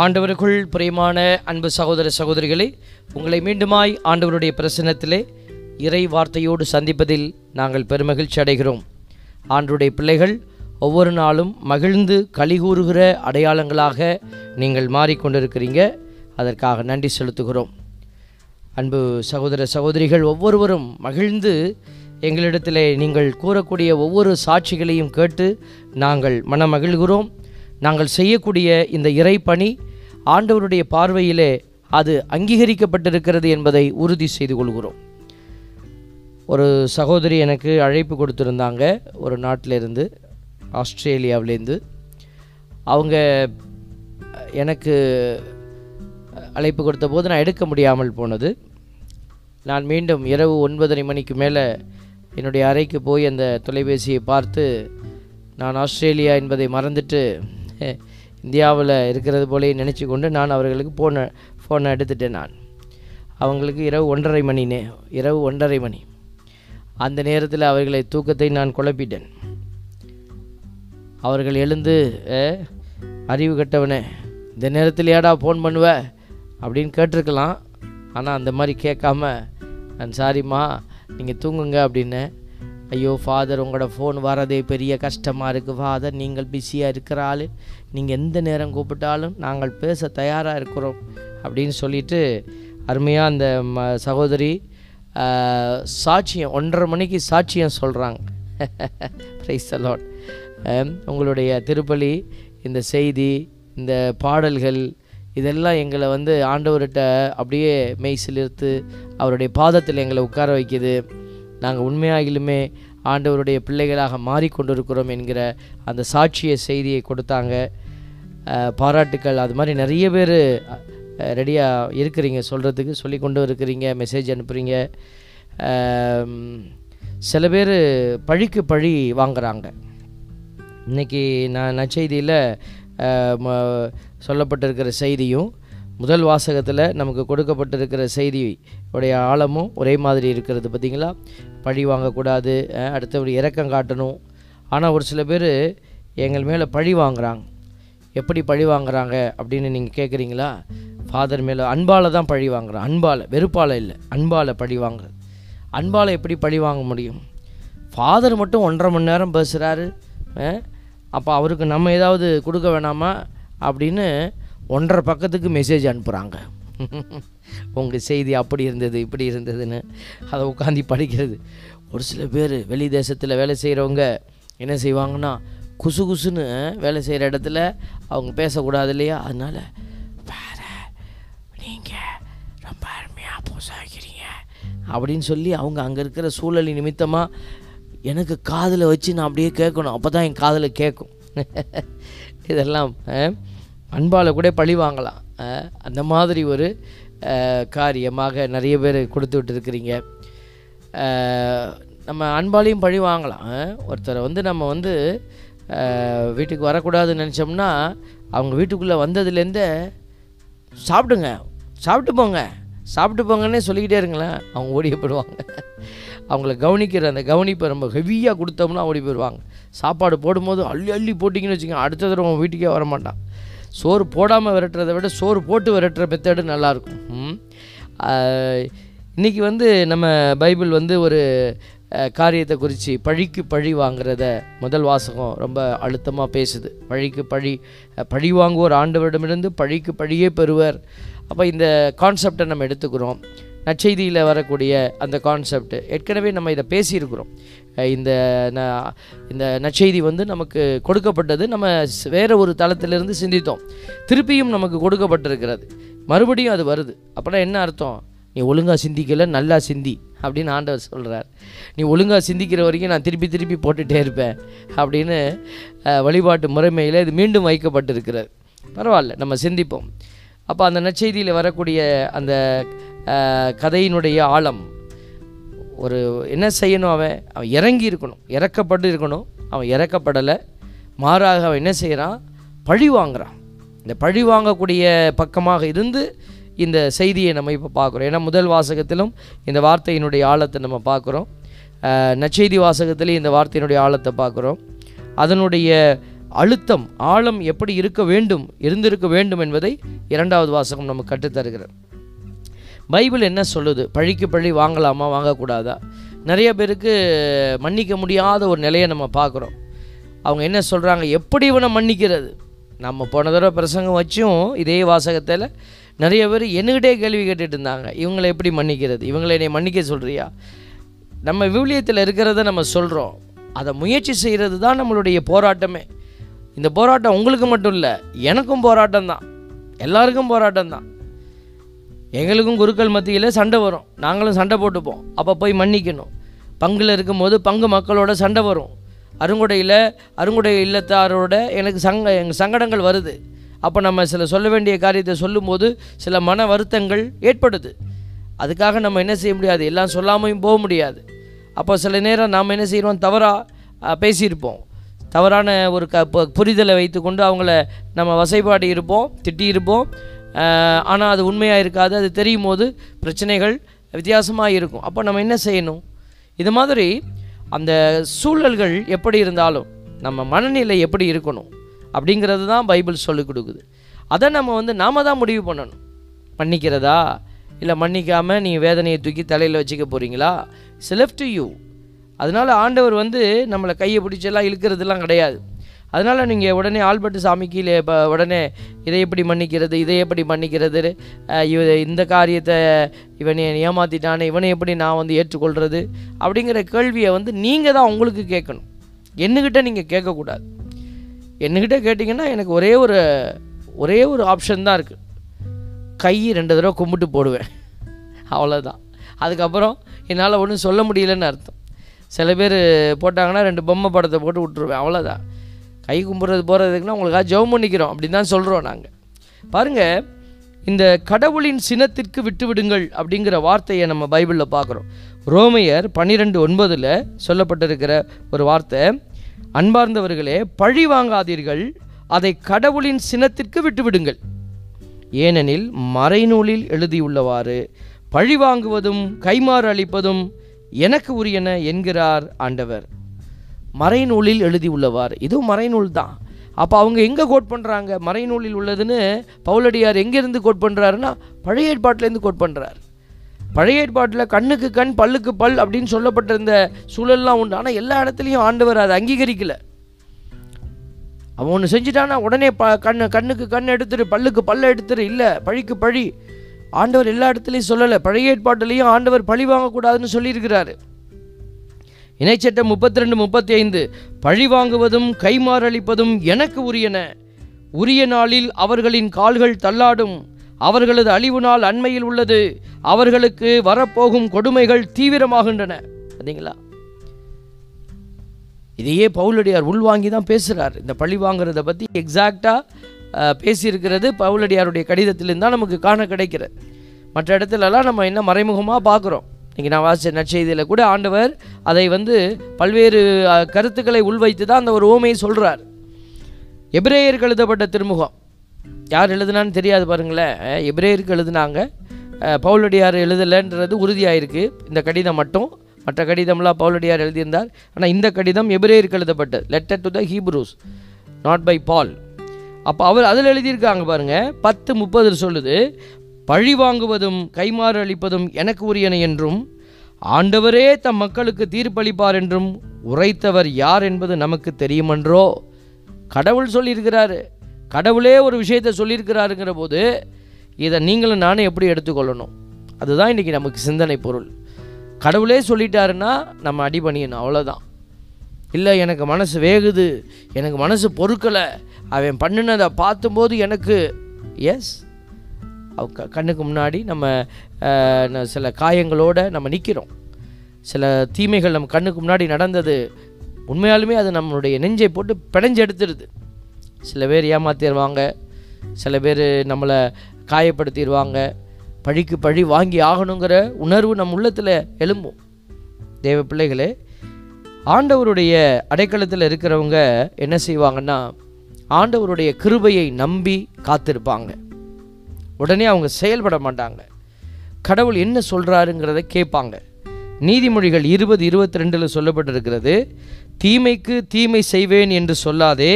ஆண்டவருக்குள் பிரியமான அன்பு சகோதர சகோதரிகளே உங்களை மீண்டுமாய் ஆண்டவருடைய பிரசனத்திலே இறை வார்த்தையோடு சந்திப்பதில் நாங்கள் பெருமகிழ்ச்சி அடைகிறோம். ஆண்டவருடைய பிள்ளைகள் ஒவ்வொரு நாளும் மகிழ்ந்து கலிகூறுகிற அடையாளங்களாக நீங்கள் மாறிக்கொண்டிருக்கிறீங்க. அதற்காக நன்றி செலுத்துகிறோம். அன்பு சகோதர சகோதரிகள் ஒவ்வொருவரும் மகிழ்ந்து எங்களிடத்திலே நீங்கள் கூறக்கூடிய ஒவ்வொரு சாட்சிகளையும் கேட்டு நாங்கள் மனமகிழ்கிறோம். நாங்கள் செய்யக்கூடிய இந்த இறைப்பணி ஆண்டவருடைய பார்வையிலே அது அங்கீகரிக்கப்பட்டிருக்கிறது என்பதை உறுதி செய்து கொள்கிறோம். ஒரு சகோதரி எனக்கு அழைப்பு கொடுத்துருந்தாங்க. ஒரு நாட்டிலேருந்து ஆஸ்திரேலியாவிலேருந்து. அவங்க எனக்கு அழைப்பு கொடுத்த போது நான் எடுக்க முடியாமல் போனது. நான் மீண்டும் இரவு ஒன்பதரை மணிக்கு மேலே என்னுடைய அறைக்கு போய் அந்த தொலைபேசியை பார்த்து நான் ஆஸ்திரேலியா என்பதை மறந்துட்டு இந்தியாவில் இருக்கிறது போலே நினச்சி கொண்டு நான் அவர்களுக்கு ஃபோனை ஃபோனை எடுத்துட்டேன் நான். அவங்களுக்கு இரவு ஒன்றரை மணி நே இரவு ஒன்றரை மணி. அந்த நேரத்தில் அவர்களை தூக்கத்தை நான் குழப்பிட்டேன். அவர்கள் எழுந்து அறிவு கட்டவனே இந்த நேரத்தில் ஏடா ஃபோன் பண்ணுவ? அப்படின்னு கேட்டிருக்கலாம். ஆனால் அந்த மாதிரி கேட்காம நான் சாரிம்மா நீங்கள் தூங்குங்க அப்படின்னு ஐயோ ஃபாதர் உங்களோட ஃபோன் வரதே பெரிய கஷ்டமாக இருக்குது ஃபாதர் நீங்கள் பிஸியாக இருக்கிற ஆள். நீங்கள் எந்த நேரம் கூப்பிட்டாலும் நாங்கள் பேச தயாராக இருக்கிறோம். அப்படின்னு சொல்லிட்டு அருமையாக அந்த ம சகோதரி சாட்சியம் ஒன்றரை மணிக்கு சாட்சியம் சொல்கிறாங்க ப்ரைஸ் அலாட் உங்களுடைய திருப்பலி இந்த செய்தி இந்த பாடல்கள் இதெல்லாம் எங்களை வந்து ஆண்டவர்கிட்ட அப்படியே மெய் சிலிர்த்து அவருடைய பாதத்தில் எங்களை உட்கார வைக்குது. நாங்கள் உண்மையாகிலுமே ஆண்டவருடைய பிள்ளைகளாக மாறிக்கொண்டிருக்கிறோம் என்கிற அந்த சாட்சிய செய்தியை கொடுத்தாங்க. பாராட்டுக்கள். அது மாதிரி நிறைய பேர் ரெடியாக இருக்கிறீங்க சொல்கிறதுக்கு சொல்லி கொண்டு இருக்கிறீங்க மெசேஜ் அனுப்புகிறீங்க சில பேர் பழிக்கு பழி வாங்குறாங்க. இன்னைக்கு நான் நச்செய்தியில் சொல்லப்பட்டிருக்கிற செய்தியும் முதல் வாசகத்தில் நமக்கு கொடுக்கப்பட்டிருக்கிற செய்தியுடைய ஆழமும் ஒரே மாதிரி இருக்கிறது பார்த்தீங்களா பழி வாங்கக்கூடாது அடுத்தபடி இறக்கம் காட்டணும். ஆனால் ஒரு சில பேர் எங்கள் மேலே பழி வாங்குறாங்க. எப்படி பழி வாங்குறாங்க அப்படின்னு நீங்கள் கேட்குறீங்களா ஃபாதர் மேலே அன்பால் தான் பழி வாங்குறான். அன்பால் வெறுப்பால் இல்லை. அன்பால் பழி வாங்குறது அன்பால் எப்படி பழி வாங்க முடியும்? ஃபாதர் மட்டும் ஒன்றரை மணி நேரம் பேசுகிறாரு அப்போ அவருக்கு நம்ம ஏதாவது கொடுக்க வேணாமா அப்படின்னு ஒன்றரை பக்கத்துக்கு மெசேஜ் அனுப்புகிறாங்க உங்கள் செய்தி அப்படி இருந்தது இப்படி இருந்ததுன்னு. அதை உட்காந்து படிக்கிறது. ஒரு சில பேர் வெளி தேசத்தில் வேலை செய்கிறவங்க என்ன செய்வாங்கன்னா குசு குசுன்னு வேலை செய்கிற இடத்துல அவங்க பேசக்கூடாது இல்லையா? அதனால் வேற நீங்கள் ரொம்ப அருமையாக போசாக்கிறீங்க அப்படின்னு சொல்லி அவங்க அங்கே இருக்கிற சூழலி நிமித்தமாக எனக்கு காதில் வச்சு நான் அப்படியே கேட்கணும். அப்போ தான் என் காதில் கேட்கும். இதெல்லாம் அன்பால் கூட பழி வாங்கலாம். அந்த மாதிரி ஒரு காரியமாக நிறைய பேர் கொடுத்து விட்டுருக்கிறீங்க. நம்ம அன்பாலையும் பழி வாங்கலாம். ஒருத்தரை வந்து நம்ம வந்து வீட்டுக்கு வரக்கூடாதுன்னு நினச்சோம்னா அவங்க வீட்டுக்குள்ளே வந்ததுலேருந்தே சாப்பிடுங்க. சாப்பிட்டு போங்க. சாப்பிட்டு போங்கன்னே சொல்லிக்கிட்டே இருங்களேன். அவங்க ஓடி போயிடுவாங்க. அவங்கள கவனிக்கிற அந்த கவனிப்பை ரொம்ப ஹெவியாக கொடுத்தோம்னா ஓடி போயிடுவாங்க. சாப்பாடு போடும்போது அள்ளி அள்ளி போட்டிங்கன்னு வச்சுக்கோங்க. அடுத்த தடவை வீட்டுக்கே வர மாட்டான் சோறு போடாமல் விரட்டுறதை விட சோறு போட்டு விரட்டுற மெத்தடு நல்லாயிருக்கும். இன்றைக்கி இன்னைக்கு வந்து நம்ம பைபிள் வந்து ஒரு காரியத்தை குறித்து பழிக்கு பழி வாங்குறத முதல் வாசகம் ரொம்ப அழுத்தமாக பேசுது. பழிக்கு பழி பழி வாங்குவோர் ஆண்டவரிடமிருந்து பழிக்கு பழியே பெறுவர். அப்போ இந்த கான்செப்டை நம்ம எடுத்துக்கிறோம். நற்செய்தியில் வரக்கூடிய அந்த கான்செப்ட். ஏற்கனவே நம்ம இதை பேசியிருக்கிறோம். இந்த இந்த நற்செய்தி வந்து நமக்கு கொடுக்கப்பட்டது நம்ம வேறு ஒரு தளத்திலிருந்து சிந்தித்தோம். திருப்பியும் நமக்கு கொடுக்கப்பட்டிருக்கிறது. மறுபடியும் அது வருது. அப்படின்னா என்ன அர்த்தம்? நீ ஒழுங்காக சிந்திக்கல நல்லா சிந்தி அப்படின்னு ஆண்டவர் சொல்கிறார் நீ ஒழுங்காக சிந்திக்கிற வரைக்கும் நான் திருப்பி திருப்பி போட்டுகிட்டே இருப்பேன் அப்படின்னு வழிபாட்டு முறைமையில் இது மீண்டும் வைக்கப்பட்டிருக்கிறது. பரவாயில்ல நம்ம சிந்திப்போம். அப்போ அந்த நற்செய்தியில் வரக்கூடிய அந்த கதையினுடைய ஆழம் ஒரு என்ன செய்யணும் அவன்? அவன் இறங்கி இருக்கணும். இறக்கப்பட்டு இருக்கணும். அவன் இறக்கப்படலை. மாறாக அவன் என்ன செய்கிறான் பழி வாங்குறான். இந்த பழி வாங்கக்கூடிய பக்கமாக இருந்து இந்த செய்தியை நம்ம இப்போ பார்க்குறோம். ஏன்னா முதல் வாசகத்திலும் இந்த வார்த்தையினுடைய ஆழத்தை நம்ம பார்க்குறோம். நச்செய்தி வாசகத்திலையும் இந்த வார்த்தையினுடைய ஆழத்தை பார்க்குறோம். அதனுடைய அழுத்தம் ஆழம் எப்படி இருக்க வேண்டும் இருந்திருக்க வேண்டும் என்பதை இரண்டாவது வாசகம் நமக்கு கற்றுத்தருகிறது. பைபிள் என்ன சொல்லுது? பழிக்கு பழி வாங்கலாமா வாங்கக்கூடாதா? நிறைய பேருக்கு மன்னிக்க முடியாத ஒரு நிலையை நம்ம பார்க்குறோம். அவங்க என்ன சொல்கிறாங்க எப்படி இவனை மன்னிக்கிறது? நம்ம போன தடவை பிரசங்கம் வச்சும் இதே வாசகத்தில் நிறைய பேர் என்கிட்டே கேள்வி கேட்டுட்டு இருந்தாங்க. இவங்களை எப்படி மன்னிக்கிறது? இவங்களை என்னை மன்னிக்க சொல்கிறியா நம்ம விவிலியத்தில் இருக்கிறத நம்ம சொல்கிறோம் அதை முயற்சி செய்கிறது தான் நம்மளுடைய போராட்டமே. இந்த போராட்டம் உங்களுக்கு மட்டும் இல்லை எனக்கும் போராட்டம் தான் எல்லாருக்கும் போராட்டம் தான் எங்களுக்கும் குருக்கள் மத்தியில் சண்டை வரும். நாங்களும் சண்டை போட்டுப்போம். அப்போ போய் மன்னிக்கணும். பங்கில் இருக்கும்போது பங்கு மக்களோட சண்டை வரும். அருங்குடையில் அருங்குடை இல்லத்தாரோட எனக்கு சங்க எங்கள் சங்கடங்கள் வருது. அப்போ நம்ம சில சொல்ல வேண்டிய காரியத்தை சொல்லும்போது சில மன வருத்தங்கள் ஏற்படுது. அதுக்காக நம்ம என்ன செய்ய முடியாது? எல்லாம் சொல்லாமையும் போக முடியாது. அப்போ சில நேரம் நாம் என்ன செய்கிறோம் தவறாக பேசியிருப்போம். தவறான ஒரு க புரிதலை வைத்துக்கொண்டு அவங்கள நம்ம வசைபாடி இருப்போம் திட்டியிருப்போம். ஆனால் அது உண்மையாக இருக்காது. அது தெரியும் போது பிரச்சனைகள் வித்தியாசமாக இருக்கும். அப்போ நம்ம என்ன செய்யணும்? இது மாதிரி அந்த சூழல்கள் எப்படி இருந்தாலும் நம்ம மனநிலை எப்படி இருக்கணும் அப்படிங்கிறது தான் பைபிள் சொல்லிக் கொடுக்குது. அதை நம்ம வந்து நாம தான் முடிவு பண்ணணும். மன்னிக்கிறதா? இல்லை மன்னிக்காமல் நீங்கள் வேதனையை தூக்கி தலையில் வச்சுக்க போகிறீங்களா இட்ஸ் லெஃப்ட் டு யூ அதனால் ஆண்டவர் வந்து நம்மளை கையை பிடிச்செல்லாம் இழுக்கிறதுலாம் கிடையாது. அதனால் நீங்கள் உடனே ஆல்பர்ட் சாமி கீழே இப்போ உடனே இதை எப்படி மன்னிக்கிறது இதை எப்படி மன்னிக்கிறது இவ இந்த காரியத்தை இவனை ஏமாற்றிட்டானே இவனை எப்படி நான் வந்து ஏற்றுக்கொள்கிறது அப்படிங்கிற கேள்வியை வந்து நீங்கள் தான் உங்களுக்கு கேட்கணும். என்னக்கிட்ட நீங்கள் கேட்கக்கூடாது. என்னக்கிட்ட கேட்டிங்கன்னா எனக்கு ஒரே ஒரு ஒரே ஒரு ஆப்ஷன் தான் இருக்குது கை ரெண்டு தடவை கும்பிட்டு போடுவேன். அவ்வளோதான் அதுக்கப்புறம் என்னால் ஒன்றும் சொல்ல முடியலன்னு அர்த்தம். சில பேர் போட்டாங்கன்னா ரெண்டு பொம்மை படத்தை போட்டு விட்ருவேன் அவ்வளோதான் கை கும்பிட்றது போகிறதுக்குன்னா உங்களுக்காக ஜெபம் பண்ணிக்கிறோம். அப்படின்னு தான் சொல்கிறோம் நாங்கள் பாருங்கள் இந்த கடவுளின் சினத்திற்கு விட்டுவிடுங்கள் அப்படிங்கிற வார்த்தையை நம்ம பைபிளில் பார்க்குறோம். ரோமையர் பன்னிரெண்டு ஒன்பதில் சொல்லப்பட்டிருக்கிற ஒரு வார்த்தை அன்பார்ந்தவர்களே பழி வாங்காதீர்கள் அதை கடவுளின் சினத்திற்கு விட்டுவிடுங்கள். ஏனெனில் மறைநூலில் எழுதியுள்ளவாறு பழி வாங்குவதும் கைமாறு அளிப்பதும் எனக்கு உரியன என்கிறார் ஆண்டவர். மறைநூலில் எழுதியுள்ளவார் இதுவும் மறைநூல் தான். அப்போ அவங்க எங்கே கோட் பண்ணுறாங்க மறைநூலில் உள்ளதுன்னு பவுலடியார் எங்கேருந்து கோட் பண்ணுறாருன்னா பழைய ஏற்பாட்டிலேருந்து கோட் பண்ணுறார் பழைய ஏற்பாட்டில் கண்ணுக்கு கண் பல்லுக்கு பல் அப்படின்னு சொல்லப்பட்டிருந்த சூழல்லாம் உண்டு. ஆனால் எல்லா இடத்துலையும் ஆண்டவர் அதை அங்கீகரிக்கல. அவன் ஒன்று செஞ்சுட்டானா உடனே ப கண்ணு கண்ணுக்கு கண் எடுத்துரு பல்லுக்கு பல்ல எடுத்துரு. இல்லை பழிக்கு பழி. ஆண்டவர் எல்லா இடத்துலையும் சொல்லலை. பழைய ஏற்பாட்டிலையும் ஆண்டவர் பழி வாங்கக்கூடாதுன்னு சொல்லியிருக்கிறாரு. இணைச்சட்டம் முப்பத்தி ரெண்டு முப்பத்தி ஐந்து பழி வாங்குவதும் கைமாறளிப்பதும் எனக்கு உரியன. உரிய நாளில் அவர்களின் கால்கள் தள்ளாடும். அவர்களது அழிவு நாள் அண்மையில் உள்ளது. அவர்களுக்கு வரப்போகும் கொடுமைகள் தீவிரமாகின்றன. சரிங்களா இதையே பவுலடியார் உள்வாங்கி தான் பேசுகிறார் இந்த பழி வாங்குறத பற்றி எக்ஸாக்டாக பேசியிருக்கிறது பவுலடியாருடைய கடிதத்திலிருந்து தான் நமக்கு காண கிடைக்கிறது மற்ற இடத்துலலாம் நம்ம என்ன மறைமுகமாக பார்க்குறோம் இன்றைக்கி நான் வாசித்த நற்செய்தியில் கூட ஆண்டவர் அதை வந்து பல்வேறு கருத்துக்களை உள்வைத்து தான் அந்த ஒரு ஓமையை சொல்கிறார் எபிரேயருக்கு எழுதப்பட்ட திருமுகம். யார் எழுதுனான்னு தெரியாது பாருங்களேன். எபிரேயருக்கு எழுதுனாங்க. பவுலடியார் எழுதலைன்றது உறுதியாயிருக்கு. இந்த கடிதம் மட்டும். மற்ற கடிதம்லாம் பவுலடியார் எழுதியிருந்தார். ஆனால் இந்த கடிதம் எபிரேயருக்கு எழுதப்பட்டது. Letter to the Hebrews not by Paul அப்போ அவர் அதில் எழுதியிருக்காங்க பாருங்கள் பத்து முப்பது சொல்லுது பழி வாங்குவதும் கைமாறு அளிப்பதும் எனக்கு உரியன என்றும் ஆண்டவரே தம் மக்களுக்கு தீர்ப்பளிப்பார் என்றும் உரைத்தவர் யார் என்பது நமக்கு தெரியுமன்றோ கடவுள் சொல்லியிருக்கிறாரு. கடவுளே ஒரு விஷயத்தை சொல்லியிருக்கிறாருங்கிற போது இதை நீங்களும் நானே எப்படி எடுத்துக்கொள்ளணும்? அதுதான் இன்றைக்கி நமக்கு சிந்தனை பொருள். கடவுளே சொல்லிட்டாருன்னா நம்ம அடிபணியணும் அவ்வளோதான் இல்லை எனக்கு மனசு வேகுது எனக்கு மனசு பொறுக்கலை அவன் பண்ணினதை பார்த்தும்போது எனக்கு எஸ் கண்ணுக்கு முன்னாடி நம்ம சில காயங்களோடு நம்ம நிற்கிறோம் சில தீமைகள் நம்ம கண்ணுக்கு முன்னாடி நடந்தது உண்மையாலுமே அது நம்மளுடைய நெஞ்சை போட்டு பிணைஞ்சு எடுத்துடுது. சில பேர் ஏமாத்திடுவாங்க சில பேர் நம்மளை காயப்படுத்திடுவாங்க பழிக்கு பழி வாங்கி ஆகணுங்கிற உணர்வு நம்ம உள்ளத்தில் எழும்பும். தேவ பிள்ளைகளே ஆண்டவருடைய அடைக்கலத்தில் இருக்கிறவங்க என்ன செய்வாங்கன்னா ஆண்டவருடைய கிருபையை நம்பி காத்திருப்பாங்க. உடனே அவங்க செயல்பட மாட்டாங்க. கடவுள் என்ன சொல்கிறாருங்கிறத கேட்பாங்க. நீதிமொழிகள் இருபது இருபத்தி ரெண்டில் சொல்லப்பட்டிருக்கிறது தீமைக்கு தீமை செய்வேன் என்று சொல்லாதே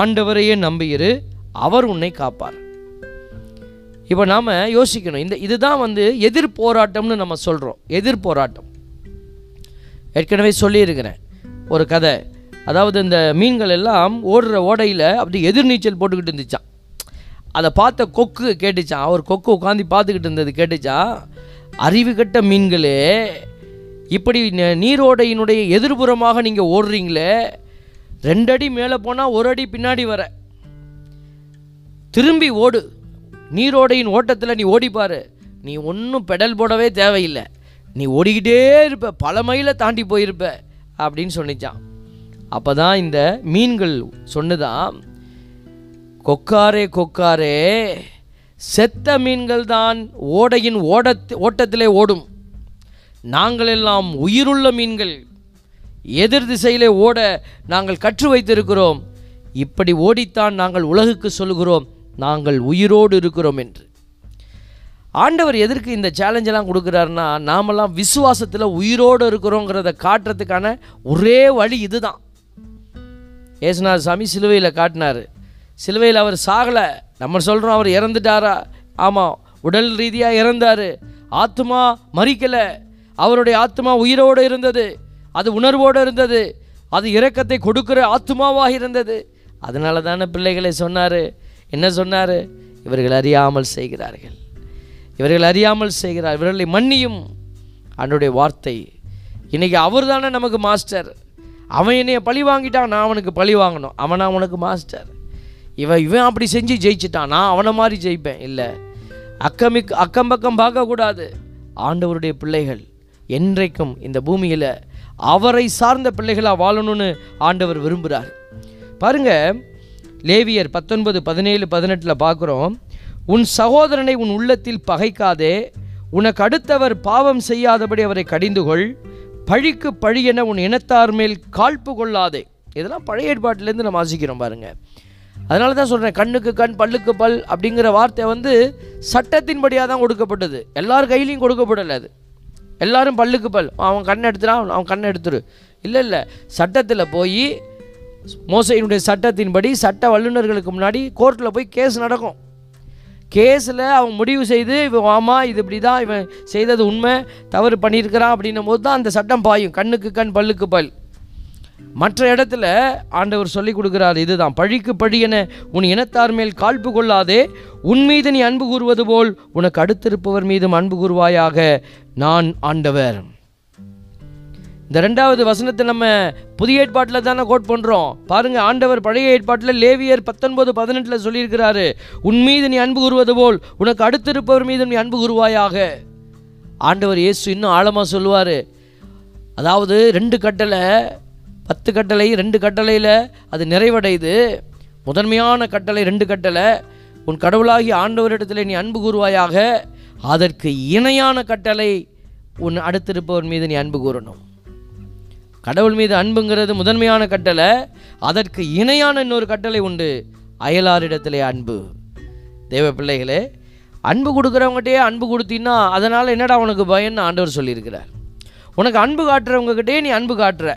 ஆண்டவரையே நம்பியிரு அவர் உன்னை காப்பார். இப்போ நாம் யோசிக்கணும். இந்த இதுதான் வந்து எதிர் போராட்டம்னு நம்ம சொல்கிறோம் எதிர் போராட்டம். ஏற்கனவே சொல்லியிருக்கிறேன். ஒரு கதை. அதாவது இந்த மீன்கள் எல்லாம் ஓடுற ஓடையில் அப்படி எதிர்நீச்சல் போட்டுக்கிட்டு இருந்துச்சான் அதை பார்த்த கொக்கு கேட்டுச்சான் அவர் கொக்கு உட்காந்து பார்த்துக்கிட்டு இருந்தது கேட்டுச்சா? அறிவு கட்ட மீன்களே இப்படி நீரோடையினுடைய எதிர்புறமாக நீங்கள் ஓடுறீங்களே ரெண்டடி மேலே போனால் ஒரு அடி பின்னாடி வர. திரும்பி ஓடு. நீரோடையின் ஓட்டத்தில் நீ ஓடிப்பார். நீ ஒன்றும் பெடல் போடவே தேவையில்லை. நீ ஓடிக்கிட்டே இருப்ப. பல மைலை தாண்டி போயிருப்ப. அப்படின்னு சொன்னிச்சான் அப்போ தான் இந்த மீன்கள் சொன்னதான் கொக்காரே கொக்காரே செத்த மீன்கள் தான் ஓடையின் ஓடத் ஓட்டத்திலே ஓடும். நாங்கள் எல்லாம் உயிருள்ள மீன்கள். எதிர் திசையிலே ஓட நாங்கள் கற்று வைத்திருக்கிறோம். இப்படி ஓடித்தான் நாங்கள் உலகுக்கு சொல்கிறோம் நாங்கள் உயிரோடு இருக்கிறோம் என்று. ஆண்டவர் எதற்கு இந்த சேலஞ்செல்லாம் கொடுக்குறாருன்னா நாமெல்லாம் விசுவாசத்தில் உயிரோடு இருக்கிறோங்கிறத காட்டுறதுக்கான ஒரே வழி இதுதான். ஏசுநாத சாமி சிலுவையில் காட்டினார். சிலுவையில் அவர் சாகலை. நம்ம சொல்கிறோம் அவர் இறந்துட்டாரா? ஆமாம் உடல் ரீதியாக இறந்தார். ஆத்மா மறிக்கலை அவருடைய ஆத்மா உயிரோடு இருந்தது. அது உணர்வோடு இருந்தது. அது இரக்கத்தை கொடுக்குற ஆத்மாவாக இருந்தது. அதனால தானே பிள்ளைகளை சொன்னார். என்ன சொன்னார்? இவர்கள் அறியாமல் செய்கிறார்கள். இவர்கள் அறியாமல் செய்கிறார். இவர்களை மன்னியும். அவனுடைய வார்த்தை. இன்னைக்கு அவர் தானே நமக்கு மாஸ்டர். அவன் என்னைய பழி வாங்கிட்டான் நான் அவனுக்கு பழி வாங்கணும். அவன் அவனுக்கு மாஸ்டர். இவன் இவன் அப்படி செஞ்சு ஜெயிச்சிட்டான்? நான் அவனை மாதிரி ஜெயிப்பேன். இல்லை. அக்கமிக் அக்கம் பக்கம் பார்க்கக்கூடாது. ஆண்டவருடைய பிள்ளைகள் என்றைக்கும் இந்த பூமியில் அவரை சார்ந்த பிள்ளைகளாக வாழணும்னு ஆண்டவர் விரும்புகிறார் பாருங்க லேவியர் பத்தொன்பது பதினேழு பதினெட்டில் பார்க்குறோம். உன் சகோதரனை உன் உள்ளத்தில் பகைக்காதே. உனக்கு அடுத்தவர் பாவம் செய்யாதபடி அவரை கடிந்து கொள். பழிக்கு பழி என உன் இனத்தார் மேல் காழ்ப்பு கொள்ளாதே. இதெல்லாம் பழைய ஏற்பாட்டிலேருந்து நம்ம வாசிக்கிறோம் பாருங்கள் அதனால தான் சொல்கிறேன் கண்ணுக்கு கண் பல்லுக்கு பல் அப்படிங்கிற வார்த்தை வந்து சட்டத்தின்படியாக தான் கொடுக்கப்பட்டது. எல்லார் கையிலையும் கொடுக்கப்படலை அது. எல்லாரும் பல்லுக்கு பல். அவன் கண்ணை எடுத்துறான் அவன் கண்ணை எடுத்துரு. இல்லை இல்லை. சட்டத்தில் போய் மோசையினுடைய சட்டத்தின்படி சட்ட வல்லுநர்களுக்கு முன்னாடி கோர்ட்டில் போய் கேஸ் நடக்கும். கேஸில் அவன் முடிவு செய்து இவன் ஆமாம் இது இப்படி தான் இவன் செய்தது உண்மை தவறு பண்ணியிருக்கிறான் அப்படின்னும் போது தான் அந்த சட்டம் பாயும். கண்ணுக்கு கண் பல்லுக்கு பல். மற்ற இடத்துல ஆண்டவர் சொல்லி கொடுக்கிறார் இதுதான். பழிக்கு பழி என உன் இனத்தார் மேல் காழ்ப்பு கொள்ளாதே உன் மீது நீ அன்பு கூறுவது போல் உனக்கு அடுத்திருப்பவர் மீதும் அன்பு கூறுவாயாக நான் ஆண்டவர். இந்த ரெண்டாவது வசனத்தை நம்ம புதிய ஏற்பாட்டில் தானே கோட் பண்ணுறோம் பாருங்க ஆண்டவர் பழைய ஏற்பாட்டில் லேவியர் பத்தொன்பது பதினெட்டில் சொல்லியிருக்கிறாரு உன் மீது நீ அன்பு கூறுவது போல் உனக்கு அடுத்திருப்பவர் மீதும் நீ அன்பு கூறுவாயாக. ஆண்டவர் இயேசு இன்னும் ஆழமாக சொல்லுவார். அதாவது ரெண்டு கட்டளை பத்து கட்டளை ரெண்டு கட்டளையில் அது நிறைவடையுது. முதன்மையான கட்டளை ரெண்டு கட்டளை. உன் கடவுளாகி ஆண்டவரிடத்தில் நீ அன்பு கூறுவாயாக. அதற்கு இணையான கட்டளை உன் அடுத்திருப்பவர் மீது நீ அன்பு கூறணும். கடவுள் மீது அன்புங்கிறது முதன்மையான கட்டளை. அதற்கு இணையான இன்னொரு கட்டளை உண்டு. அயலாரிடத்திலே அன்பு. தேவ பிள்ளைகளே அன்பு கொடுக்குறவங்ககிட்டயே அன்பு கொடுத்தீங்கன்னா அதனால் என்னடா உனக்கு பயன்னு ஆண்டவர் சொல்லியிருக்கிறார். உனக்கு அன்பு காட்டுறவங்ககிட்டயே நீ அன்பு காட்டுற.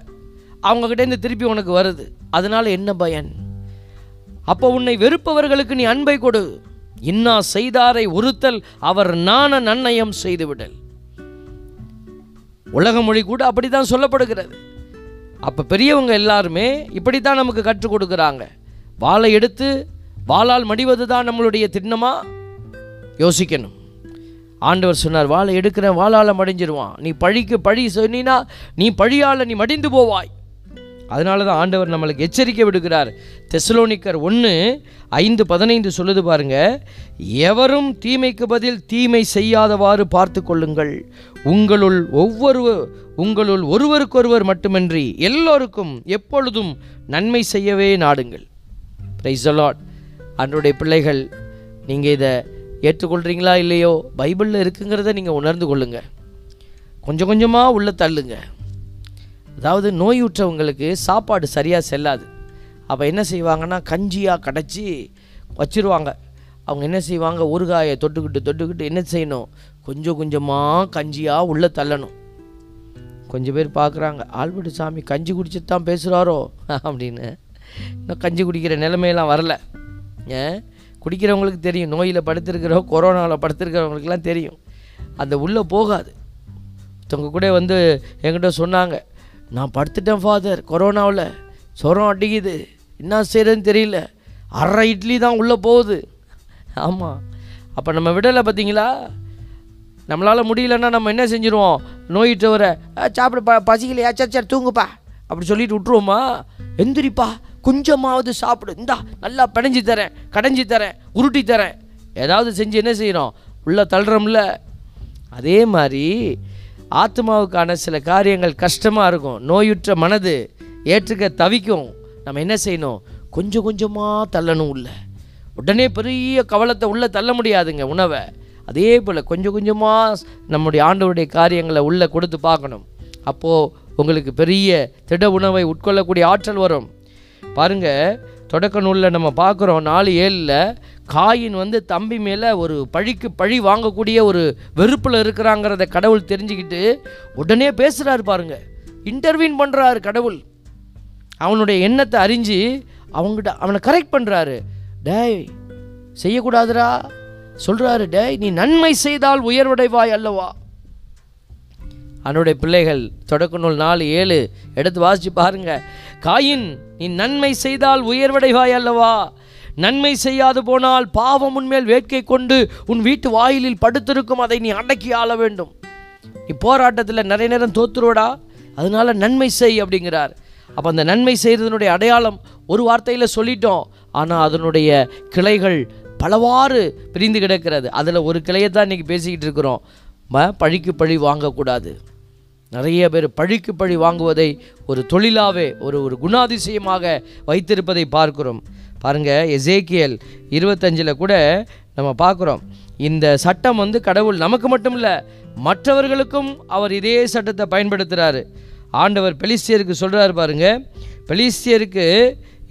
அவங்கக்கிட்டேருந்து திருப்பி உனக்கு வருது. அதனால் என்ன பயன்? அப்போ உன்னை வெறுப்பவர்களுக்கு நீ அன்பை கொடு. இன்னா செய்தாரை உறுத்தல் அவர் நாண நன்னயம் செய்துவிடல். உலக மொழி கூட அப்படி தான் சொல்லப்படுகிறது. அப்போ பெரியவங்க எல்லாருமே இப்படி தான் நமக்கு கற்றுக் கொடுக்குறாங்க. வாழை எடுத்து வாளால் மடிவது தான் நம்மளுடைய திண்ணமாக யோசிக்கணும். ஆண்டவர் சொன்னார் வாழை எடுக்கிறேன் வாழால் மடிஞ்சிருவான். நீ பழிக்கு பழி சொன்னினா நீ பழியால் நீ மடிந்து போவாய். அதனால தான் ஆண்டவர் நம்மளுக்கு எச்சரிக்கை விடுகிறார். தெசலோனிக்கர் ஒன்று ஐந்து பதினைந்து சொல்லுது பாருங்க. எவரும் தீமைக்கு பதில் தீமை செய்யாதவாறு பார்த்து கொள்ளுங்கள். உங்களுள் ஒவ்வொரு உங்களுள் ஒருவருக்கொருவர் மட்டுமின்றி எல்லோருக்கும் எப்பொழுதும் நன்மை செய்யவே நாடுங்கள். பிரைஸ் அலாட் அன்றைய பிள்ளைகள் நீங்கள் இதை ஏற்றுக்கொள்கிறீங்களா இல்லையோ? பைபிளில் இருக்குங்கிறத நீங்கள் உணர்ந்து கொள்ளுங்கள் கொஞ்சம் கொஞ்சமாக உள்ள தள்ளுங்கள் அதாவது நோயுற்றவங்களுக்கு சாப்பாடு சரியாக செல்லாது. அப்போ என்ன செய்வாங்கன்னா கஞ்சியாக கடைச்சி வச்சிருவாங்க. அவங்க என்ன செய்வாங்க ஊறுகாயை தொட்டுக்கிட்டு தொட்டுக்கிட்டு என்ன செய்யணும்? கொஞ்சம் கொஞ்சமாக கஞ்சியாக உள்ளே தள்ளணும். கொஞ்சம் பேர் பார்க்குறாங்க ஆல்பர்ட் சாமி கஞ்சி குடிச்சிட்டு தான் பேசுகிறாரோ அப்படின்னு. இன்னும் கஞ்சி குடிக்கிற நிலைமையெல்லாம் வரல. ஏன் குடிக்கிறவங்களுக்கு தெரியும். நோயில் படுத்திருக்கிறோ கொரோனாவில் படுத்திருக்கிறவங்களுக்குலாம் தெரியும். அந்த உள்ளே போகாது. ஒருத்தவங்க கூட வந்து என்கிட்ட சொன்னாங்க நான் படுத்துட்டேன் ஃபாதர் கொரோனாவில் சொரம் அடிக்குது. என்ன செய்கிறதுன்னு தெரியல. அரை இட்லி தான் உள்ளே போகுது. ஆமாம் அப்போ நம்ம விடலை பார்த்தீங்களா? நம்மளால் முடியலன்னா நம்ம என்ன செஞ்சுருவோம்? நோயிட்டவரை சாப்பிட சாப்பிடு ப பசிக்கலையா? சரி தூங்குப்பா. அப்படி சொல்லிட்டு விட்ருவோமா எந்திரிப்பா. கொஞ்சமாவது சாப்பிடு. இந்தா நல்லா பிணைஞ்சி தரேன். கடைஞ்சி தரேன். உருட்டி தரேன். ஏதாவது செஞ்சு என்ன செய்கிறோம் உள்ளே தள்ளுறோம்ல. அதே மாதிரி ஆத்மாவுக்கான சில காரியங்கள் கஷ்டமாக இருக்கும். நோயுற்ற மனது ஏற்றுக்க தவிக்கும். நம்ம என்ன செய்யணும்? கொஞ்சம் கொஞ்சமாக தள்ளணும் உள்ள. உடனே பெரிய கவலத்தை உள்ளே தள்ள முடியாதுங்க உணவை. அதே போல் கொஞ்சம் கொஞ்சமாக நம்முடைய ஆண்டவருடைய காரியங்களை உள்ளே கொடுத்து பார்க்கணும். அப்போது உங்களுக்கு பெரிய திட உணவை உட்கொள்ளக்கூடிய ஆற்றல் வரும். பாருங்கள் தொடக்க நூலில் நம்ம பார்க்குறோம் நாலு ஏழில் காயின் வந்து தம்பி மேலே ஒரு பழிக்கு பழி வாங்கக்கூடிய ஒரு வெறுப்பில் இருக்கிறாங்கிறத கடவுள் தெரிஞ்சுக்கிட்டு உடனே பேசுகிறாரு பாருங்க. இன்டர்வீன் பண்ணுறாரு கடவுள். அவனுடைய எண்ணத்தை அறிஞ்சு அவங்ககிட்ட அவனை கரெக்ட் பண்ணுறாரு டேய் செய்யக்கூடாதுடா. சொல்கிறாரு டேய் நீ நன்மை செய்தால் உயர்வடைவாய் அல்லவா? அவனுடைய பிள்ளைகள் தொடக்க நூல் நாலு ஏழு எடுத்து வாசிச்சு பாருங்க. காயின் நீ நன்மை செய்தால் உயர்வடைவாய் அல்லவா? நன்மை செய்யாது போனால் பாவம் உன்மேல் வேட்கை கொண்டு உன் வீட்டு வாயிலில் படுத்திருக்கும் அதை நீ அடக்கி ஆள வேண்டும். நீ போராட்டத்தில் நிறைய நேரம் தோத்துருவடா? அதனால நன்மை செய் அப்படிங்கிறார். அப்போ அந்த நன்மை செய்கிறதுனுடைய அடையாளம் ஒரு வார்த்தையில் சொல்லிட்டோம். ஆனால் அதனுடைய கிளைகள் பலவாறு பிரிந்து கிடக்கிறது. அதில் ஒரு கிளையை தான் இன்றைக்கி பேசிக்கிட்டு இருக்கிறோம். பழிக்கு பழி வாங்கக்கூடாது. நிறைய பேர் பழிக்கு பழி வாங்குவதை ஒரு தொழிலாகவே ஒரு ஒரு குணாதிசயமாக வைத்திருப்பதை பார்க்கிறோம். பாருங்கள் எசேக்கியல் இருபத்தஞ்சில் கூட நம்ம பார்க்குறோம். இந்த சட்டம் வந்து கடவுள் நமக்கு மட்டும் இல்லை மற்றவர்களுக்கும் அவர் இதே சட்டத்தை பயன்படுத்துகிறாரு ஆண்டவர் பெலிஸ்தியருக்கு சொல்கிறாரு பாருங்க பெலிஸ்தியருக்கு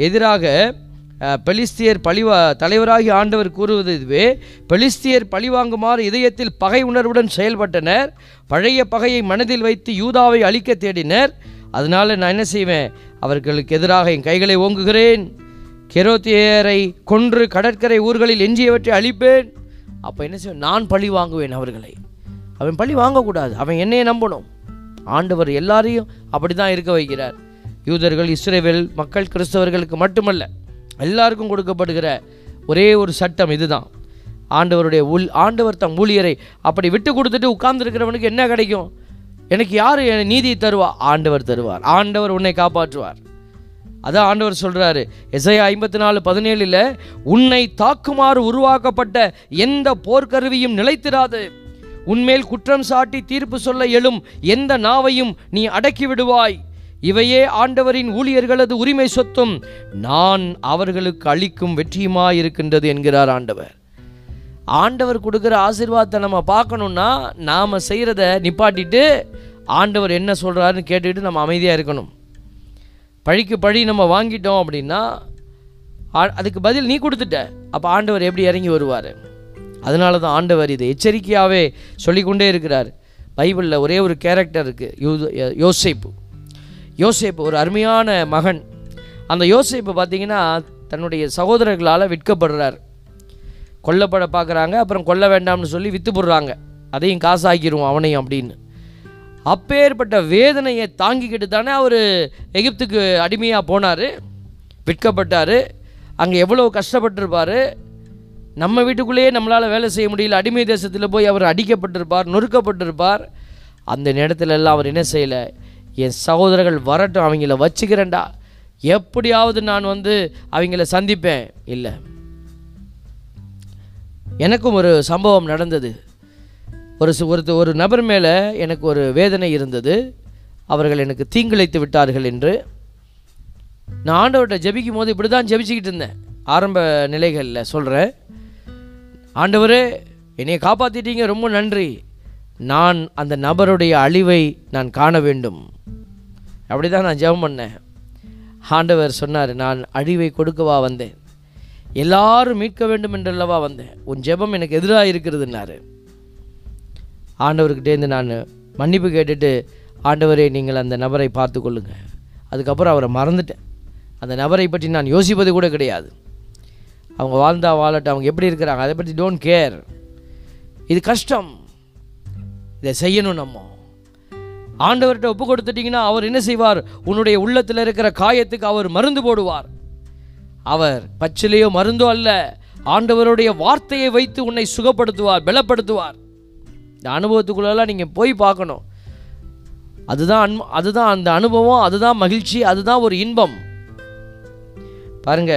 எதிராக பெலிஸ்தியர் பழிவா தலைவராகி ஆண்டவர் கூறுவது இதுவே பெலிஸ்தியர் பழிவாங்குமாறு இதயத்தில் பகை உணர்வுடன் செயல்பட்டனர் பழைய பகையை மனதில் வைத்து யூதாவை அழிக்க தேடினர். அதனால் நான் என்ன செய்வேன்? அவர்களுக்கு எதிராக என் கைகளை ஓங்குகிறேன். கெரோத்தியரை கொன்று கடற்கரை ஊர்களில் எஞ்சியவற்றை அழிப்பேன். அப்போ என்ன செய்வேன்? நான் பழி வாங்குவேன் அவர்களை. அவன் பழி வாங்கக்கூடாது. அவன் என்னையே நம்பணும். ஆண்டவர் எல்லாரையும் அப்படி தான் இருக்க வைக்கிறார். யூதர்கள் இஸ்ரேவேல் மக்கள் கிறிஸ்தவர்களுக்கு மட்டுமல்ல எல்லாருக்கும் கொடுக்கப்படுகிற ஒரே ஒரு சட்டம் இதுதான். ஆண்டவருடைய உள் ஆண்டவர் தம் ஊழியரை அப்படி விட்டு கொடுத்துட்டு உட்கார்ந்துருக்கிறவனுக்கு என்ன கிடைக்கும்? எனக்கு யார் என் நீதியை தருவா? ஆண்டவர் தருவார். ஆண்டவர் உன்னை காப்பாற்றுவார். அதான் ஆண்டவர் சொல்கிறாரு எசையா ஐம்பத்தி நாலு பதினேழில் உன்னை தாக்குமாறு உருவாக்கப்பட்ட எந்த போர்க்கருவியும் நிலைத்திராது. உன்மேல் குற்றம் சாட்டி தீர்ப்பு சொல்ல எழும் எந்த நாவையும் நீ அடக்கி விடுவாய் இவையே ஆண்டவரின் ஊழியர்களது உரிமை சொத்தும். நான் அவர்களுக்கு அளிக்கும் வெற்றியுமாயிருக்கின்றது என்கிறார் ஆண்டவர். ஆண்டவர் கொடுக்குற ஆசீர்வாதத்தை நம்ம பார்க்கணுன்னா நாம் செய்கிறத நிப்பாட்டிட்டு ஆண்டவர் என்ன சொல்கிறாருன்னு கேட்டுக்கிட்டு நம்ம அமைதியாக இருக்கணும். பழிக்கு பழி நம்ம வாங்கிட்டோம் அப்படின்னா அதுக்கு பதில் நீ கொடுத்துட்ட. அப்போ ஆண்டவர் எப்படி இறங்கி வருவார்? அதனால தான் ஆண்டவர் இதை எச்சரிக்கையாகவே சொல்லிக்கொண்டே இருக்கிறார். பைபிளில் ஒரே ஒரு கேரக்டர் இருக்குது யூ யோசேப்பு. யோசேப்பு ஒரு அருமையான மகன். அந்த யோசேப்பு பார்த்திங்கன்னா தன்னுடைய சகோதரர்களால் விற்கப்படுறார். கொல்லப்பட பார்க்குறாங்க அப்புறம் கொல்ல வேண்டாம்னு சொல்லி விற்று போடுறாங்க. அதையும் காசாக்கிடுவோம் அவனையும் அப்படின்னு. அப்பேற்பட்ட வேதனையை தாங்கிக்கிட்டு தானே அவர் எகிப்துக்கு அடிமையாக போனார் விற்கப்பட்டார் அங்கே எவ்வளோ கஷ்டப்பட்டிருப்பார் நம்ம வீட்டுக்குள்ளேயே நம்மளால் வேலை செய்ய முடியல அடிமை தேசத்தில் போய் அவர் அடிக்கப்பட்டிருப்பார் நொறுக்கப்பட்டிருப்பார். அந்த நேரத்தில் எல்லாம் அவர் என்ன செய்யலை என் சகோதரர்கள் வரட்டும் அவங்கள வச்சுக்கிறேன்டா. எப்படியாவது நான் வந்து அவங்கள சந்திப்பேன். இல்லை. எனக்கும் ஒரு சம்பவம் நடந்தது. ஒரு சு- ஒரு ஒரு நபர் மேலே எனக்கு ஒரு வேதனை இருந்தது. அவர்கள் எனக்கு தீங்கிழைத்து விட்டார்கள் என்று. நான் ஆண்டவர்கிட்ட ஜபிக்கும் போது இப்படி தான் ஜெபிச்சுக்கிட்டு இருந்தேன். ஆரம்ப நிலைகளில் சொல்கிறேன் ஆண்டவரே என்னை காப்பாற்றிட்டீங்க ரொம்ப நன்றி. நான் அந்த நபருடைய அழிவை நான் காண வேண்டும். அப்படி தான் நான் ஜெபம் பண்ணேன். ஆண்டவர் சொன்னார் நான் அழிவை கொடுக்கவா வந்தேன். எல்லாரும் மீட்க வேண்டும் என்றல்லவா வந்தேன். உன் ஜெபம் எனக்கு எதிராக இருக்கிறதுன்னாரு. ஆண்டவர்கிட்டேருந்து நான் மன்னிப்பு கேட்டுட்டு ஆண்டவரே நீங்கள் அந்த நபரை பார்த்து கொள்ளுங்கள் அதுக்கப்புறம் அவரை மறந்துட்டேன். அந்த நபரை பற்றி நான் யோசிப்பது கூட கிடையாது. அவங்க வாழ்ந்தா வாழட்டும் அவங்க எப்படி இருக்கிறாங்க அதை பற்றி டோன்ட் கேர் இது கஷ்டம். இதை செய்யணும் நம்ம. ஆண்டவர்கிட்ட ஒப்பு கொடுத்துட்டிங்கன்னா அவர் என்ன செய்வார்? உன்னுடைய உள்ளத்தில் இருக்கிற காயத்துக்கு அவர் மருந்து போடுவார். அவர் பச்சிலையோ மருந்தோ அல்ல ஆண்டவருடைய வார்த்தையை வைத்து உன்னை சுகப்படுத்துவார் பலப்படுத்துவார். இந்த அனுபவத்துக்குள்ளெல்லாம் நீங்கள் போய் பார்க்கணும். அதுதான் அன் அதுதான் அந்த அனுபவம் அதுதான் மகிழ்ச்சி அதுதான் ஒரு இன்பம். பாருங்க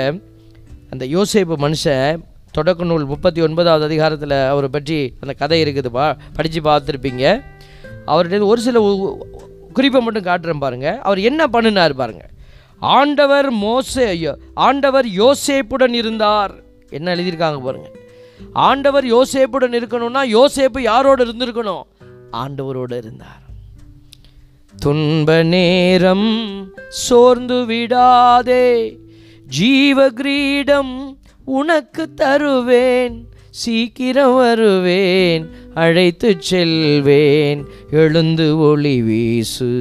அந்த யோசேப்பு மனுஷன் தொடக்க நூல் முப்பத்தி ஒன்பதாவது அதிகாரத்தில் அவரை பற்றி அந்த கதை இருக்குது பா படித்து பார்த்துருப்பீங்க. அவர்கிட்ட ஒரு சில குறிப்பை மட்டும் காட்டுறேன் பாருங்க. அவர் என்ன பண்ணினார் பாருங்க. ஆண்டவர் மோசே ஆண்டவர் யோசேப்புடன் இருந்தார். என்ன எழுதியிருக்காங்க பாருங்கள் ஆண்டவர் யோசேப்புடன் இருக்கணும்னா யோசேப்பு யாரோடு இருந்திருக்கணும்? ஆண்டவரோடு இருந்தார். துன்ப நேரம் சோர்ந்து விடாதே. ஜீவ கிரீடம் உனக்கு தருவேன். சீக்கிரம் வருவேன். அழைத்து செல்வேன். எழுந்து ஒளி வீசு.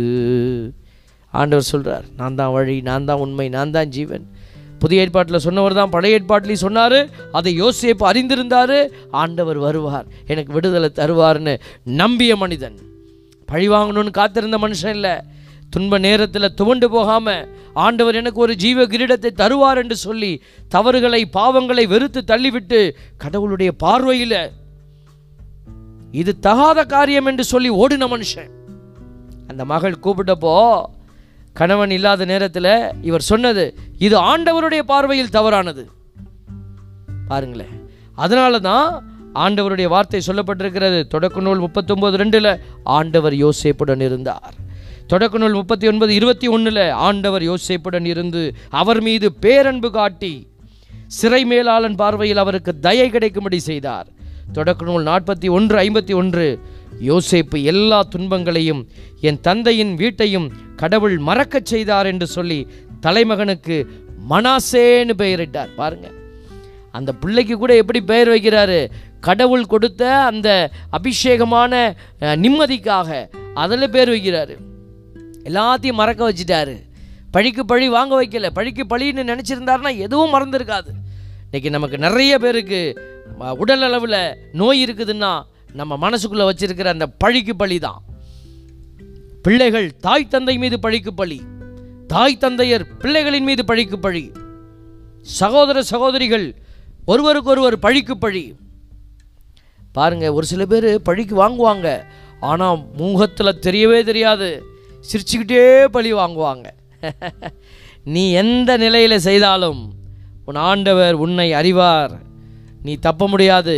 ஆண்டவர் சொல்கிறார் நான் தான் வழி நான் தான் உண்மை நான் தான் ஜீவன். புதிய ஏற்பாட்டில் சொன்னவர் தான் பழைய ஏற்பாட்டிலையும் சொன்னார் அதை யோசிப்பு அறிந்திருந்தார் ஆண்டவர் வருவார் எனக்கு விடுதலை தருவார்னு நம்பிய மனிதன். பழி வாங்கணும்னு காத்திருந்த மனுஷன் இல்லை துன்ப நேரத்தில் துவண்டு போகாமல் ஆண்டவர் எனக்கு ஒரு ஜீவ கிரீடத்தை தருவார் என்று சொல்லி தவறுகளை பாவங்களை வெறுத்து தள்ளிவிட்டு கடவுளுடைய பார்வையில் இது தகாத காரியம் என்று சொல்லி ஓடின மனுஷன். அந்த மகள் கூப்பிட்டப்போ கணவன் இல்லாத நேரத்தில் இவர் சொன்னது இது ஆண்டவருடைய பார்வையில் தவறானது. பாருங்களேன். அதனால தான் ஆண்டவருடைய வார்த்தை சொல்லப்பட்டிருக்கிறது. தொடக்க நூல் முப்பத்தொம்போது ரெண்டில் ஆண்டவர் யோசேப்புடன் இருந்தார். தொடக்க நூல் முப்பத்தி ஒன்பது இருபத்தி ஒன்றில் ஆண்டவர் யோசேப்புடன் இருந்து அவர் மீது பேரன்பு காட்டி சிறை மேலாளன் பார்வையில் அவருக்கு தயை கிடைக்கும்படி செய்தார். தொடக்க நூல் நாற்பத்தி ஒன்று ஐம்பத்தி ஒன்று. யோசேப்பு எல்லா துன்பங்களையும் என் தந்தையின் வீட்டையும் கடவுள் மறக்கச் செய்தார் என்று சொல்லி தலைமகனுக்கு மனாசேன்னு பெயரிட்டார். பாருங்க. அந்த பிள்ளைக்கு கூட எப்படி பெயர் வைக்கிறாரு? கடவுள் கொடுத்த அந்த அபிஷேகமான நிம்மதிக்காக அதில் பேர் வைக்கிறாரு. எல்லாத்தையும் மறக்க வச்சிட்டாரு. பழிக்கு பழி வாங்க வைக்கல. பழிக்கு பழின்னு நினச்சிருந்தாருன்னா எதுவும் மறந்துருக்காது. இன்னைக்கு நமக்கு நிறைய பேருக்கு உடல் அளவில் நோய் இருக்குதுன்னா நம்ம மனசுக்குள்ளே வச்சிருக்கிற அந்த பழிக்கு பழி தான் பிள்ளைகள் தாய் தந்தை மீது பழிக்கு பழி தாய் தந்தையர் பிள்ளைகளின் மீது பழிக்கு பழி சகோதர சகோதரிகள் ஒருவருக்கொருவர் பழிக்கு பழி பாருங்க ஒரு சில பேர் பழிக்கு வாங்குவாங்க. ஆனால் முகத்தில் தெரியவே தெரியாது. சிரிச்சுக்கிட்டே பழி வாங்குவாங்க. நீ எந்த நிலையில் செய்தாலும் உன் ஆண்டவர் உன்னை அறிவார். நீ தப்ப முடியாது.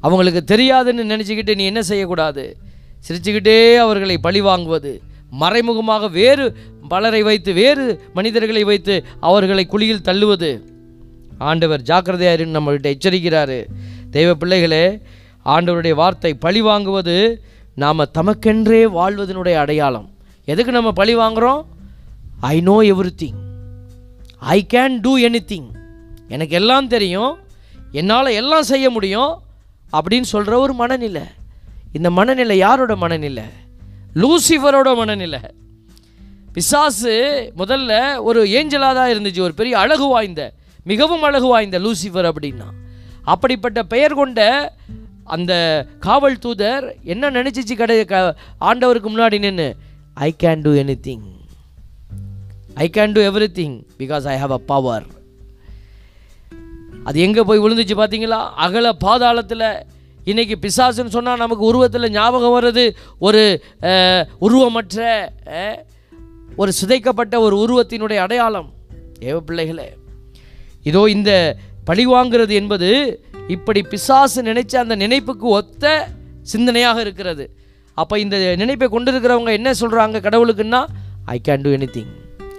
அவங்களுக்கு தெரியாதுன்னு நினச்சிக்கிட்டு நீ என்ன செய்யக்கூடாது? சிரிச்சுக்கிட்டே அவர்களை பழி வாங்குவது. மறைமுகமாக வேறு பலரை வைத்து வேறு மனிதர்களை வைத்து அவர்களை குழியில் தள்ளுவது. ஆண்டவர் ஜாக்கிரதையாருன்னு நம்மள்கிட்ட எச்சரிக்கிறாரு. தெய்வ பிள்ளைகளே ஆண்டவருடைய வார்த்தை பழி வாங்குவது நாம் தமக்கென்றே வாழ்வதனுடைய அடையாளம். எதுக்கு நம்ம பழி வாங்குகிறோம் I know everything I can do any எனக்கு எல்லாம் தெரியும். என்னால் எல்லாம் செய்ய முடியும். அப்படின்னு சொல்கிற ஒரு மனநிலை. இந்த மனநிலை யாரோட மனநிலை? லூசிஃபரோட மனநிலை. பிசாசு முதல்ல ஒரு ஏஞ்சலாக தான் இருந்துச்சு. ஒரு பெரிய அழகு வாய்ந்த மிகவும் அழகு வாய்ந்த லூசிஃபர் அப்படின்னா. அப்படிப்பட்ட பெயர் கொண்ட அந்த காவல் தூதர் என்ன நினச்சிச்சு கடை க ஆண்டவருக்கு முன்னாடி நின்று I can do anything I can do everything because I have a power அது எங்கே போய் விழுந்துச்சு பார்த்தீங்களா அகல பாதாளத்தில். இன்றைக்கி பிசாசுன்னு சொன்னால் நமக்கு உருவத்தில் ஞாபகம் வர்றது ஒரு உருவமற்ற ஒரு சிதைக்கப்பட்ட ஒரு உருவத்தினுடைய அடையாளம். ஏவ பிள்ளைகளே. இதோ இந்த பழிவாங்கிறது என்பது இப்படி பிசாசு நினைச்ச அந்த நினைப்புக்கு ஒத்த சிந்தனையாக இருக்கிறது. அப்போ இந்த நினைப்பை கொண்டிருக்கிறவங்க என்ன சொல்கிறாங்க கடவுளுக்குன்னா I can do anything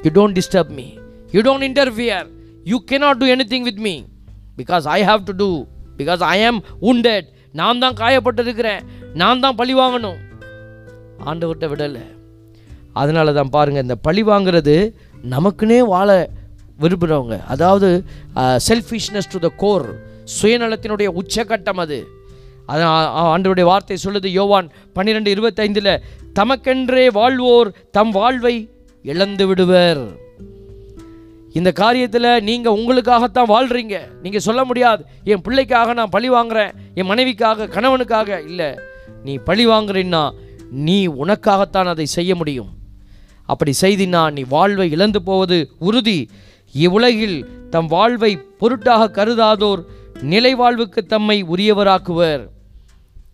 you don't disturb me you don't interfere you cannot do anything with me because I have to do because I am உண்டட் நான் தான் காயப்பட்டிருக்கிறேன். நான் தான் பழி வாங்கணும். ஆண்டவர்கிட்ட விடலை. அதனால தான் பாருங்கள் இந்த பழி வாங்குறது நமக்குன்னே வாழ விரும்புகிறவங்க அதாவது செல்ஃபிஷ்னஸ் டு த கோர் சுயநலத்தினுடைய உச்சகட்டம் அது. அதான் ஆண்டவருடைய வார்த்தை சொல்லுது யோவான் பன்னிரெண்டு இருபத்தைந்தில் தமக்கென்றே வாழ்வோர் தம் வாழ்வை இழந்து விடுவர். இந்த காரியத்தில் நீங்கள் உங்களுக்காகத்தான் வாழ்கிறீங்க நீங்கள் சொல்ல முடியாது. என் பிள்ளைக்காக நான் பழி வாங்குறேன். என் மனைவிக்காக கணவனுக்காக இல்லை. நீ பழி வாங்குறீன்னா நீ உனக்காகத்தான் அதை செய்ய முடியும். அப்படி செய்தினா நீ வாழ்வை இழந்து போவது உறுதி. இவ்வுலகில் தம் வாழ்வை பொருட்டாக கருதாதோர் நிலை வாழ்வுக்கு தம்மை உரியவராக்குவர்.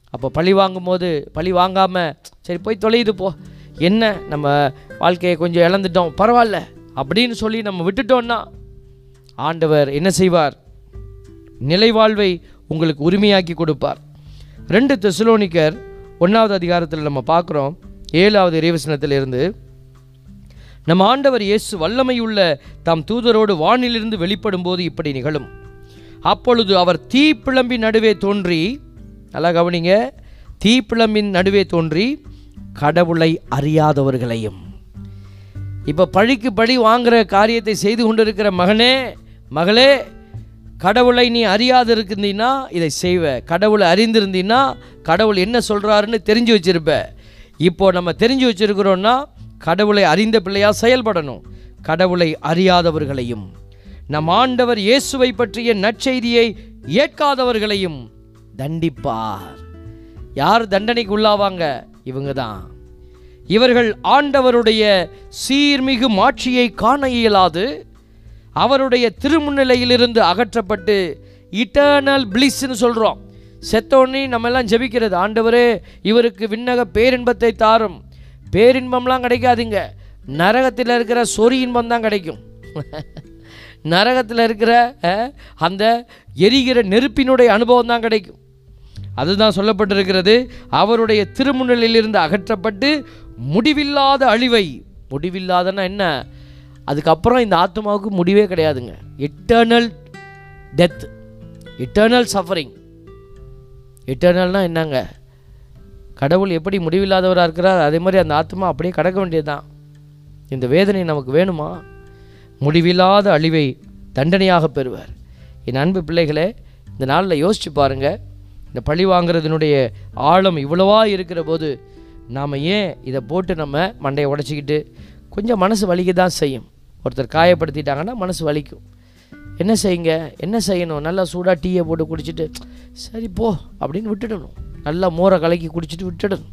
அப்போ பழி வாங்கும்போது பழி வாங்காமல் சரி போய் தொலையுது போ. என்ன நம்ம வாழ்க்கையை கொஞ்சம் இழந்துட்டோம் பரவாயில்ல அப்படின்னு சொல்லி நம்ம விட்டுட்டோம்னா ஆண்டவர் என்ன செய்வார்? நிலைவாழ்வை உங்களுக்கு உரிமையாக்கி கொடுப்பார். ரெண்டு தெசுலோனிக்கர் ஒன்றாவது அதிகாரத்தில் நம்ம பார்க்குறோம். ஏழாவது இறைவசனத்தில் இருந்து நம் ஆண்டவர் இயேசு வல்லமையுள்ள தாம் தூதரோடு வானிலிருந்து வெளிப்படும் போது இப்படி நிகழும். அப்பொழுது அவர் தீப்பிழம்பின் நடுவே தோன்றி நல்லா கவனிங்க தீப்பிழம்பின் நடுவே தோன்றி கடவுளை அறியாதவர்களையும். இப்போ பழிக்கு பழி வாங்குற காரியத்தை செய்து கொண்டிருக்கிற மகனே மகளே கடவுளை நீ அறியாது இருந்தீன்னா இதை செய்வ. கடவுளை அறிந்திருந்தீன்னா கடவுள் என்ன சொல்கிறாருன்னு தெரிஞ்சு வச்சிருப்ப. இப்போ நம்ம தெரிஞ்சு வச்சிருக்கிறோன்னா கடவுளை அறிந்த பிள்ளையாக செயல்படணும். கடவுளை அறியாதவர்களையும். நம் ஆண்டவர் இயேசுவை பற்றிய நற்செய்தியை ஏற்காதவர்களையும் தண்டிப்பார். யார் தண்டனைக்கு உள்ளாவாங்க இவங்க தான் இவர்கள் ஆண்டவருடைய சீர்மிகு மாட்சியை காண இயலாது அவருடைய திருமுன்னிலையிலிருந்து அகற்றப்பட்டு இட்டர்னல் பிளிஸ்ன்னு சொல்கிறோம் செத்தோன்னே நம்ம எல்லாம் ஜெபிக்கிறது ஆண்டவரே இவருக்கு விண்ணக பேரின்பத்தை தாரும். பேரின்பம்லாம் கிடைக்காதுங்க. நரகத்தில் இருக்கிற சொறி இன்பம் தான் கிடைக்கும். நரகத்தில் இருக்கிற அந்த எரிகிற நெருப்பினுடைய அனுபவம் தான் கிடைக்கும். அதுதான் சொல்லப்பட்டிருக்கிறது. அவருடைய திருமுன்னிலிருந்து அகற்றப்பட்டு முடிவில்லாத அழிவை முடிவில்லாதன்னா என்ன? அதுக்கப்புறம் இந்த ஆத்மாவுக்கு முடிவே கிடையாதுங்க. இட்டர்னல் டெத் இட்டர்னல் சஃபரிங் எட்டர்னல்னால் என்னங்க? கடவுள் எப்படி முடிவில்லாதவராக இருக்கிறார் அதே மாதிரி அந்த ஆத்மா அப்படியே கடக்க வேண்டியதுதான். இந்த வேதனை நமக்கு வேணுமா? முடிவில்லாத அழிவை தண்டனையாக பெறுவார். என் அன்பு பிள்ளைகளே இந்த நாளில் யோசித்து பாருங்கள் இந்த பழி வாங்குறதுனுடைய ஆழம் இவ்வளவா இருக்கிற போது நாம் ஏன் இதை போட்டு நம்ம மண்டையை உடச்சிக்கிட்டு கொஞ்சம் மனசு வலிக்க தான் செய்யும். ஒருத்தர் காயப்படுத்திட்டாங்கன்னா மனசு வலிக்கும். என்ன செய்யுங்க? என்ன செய்யணும்? நல்லா சூடாக டீயை போட்டு குடிச்சிட்டு சரி போ அப்படின்னு விட்டுடணும். நல்லா மோரை கலக்கி குடிச்சிட்டு விட்டுடணும்.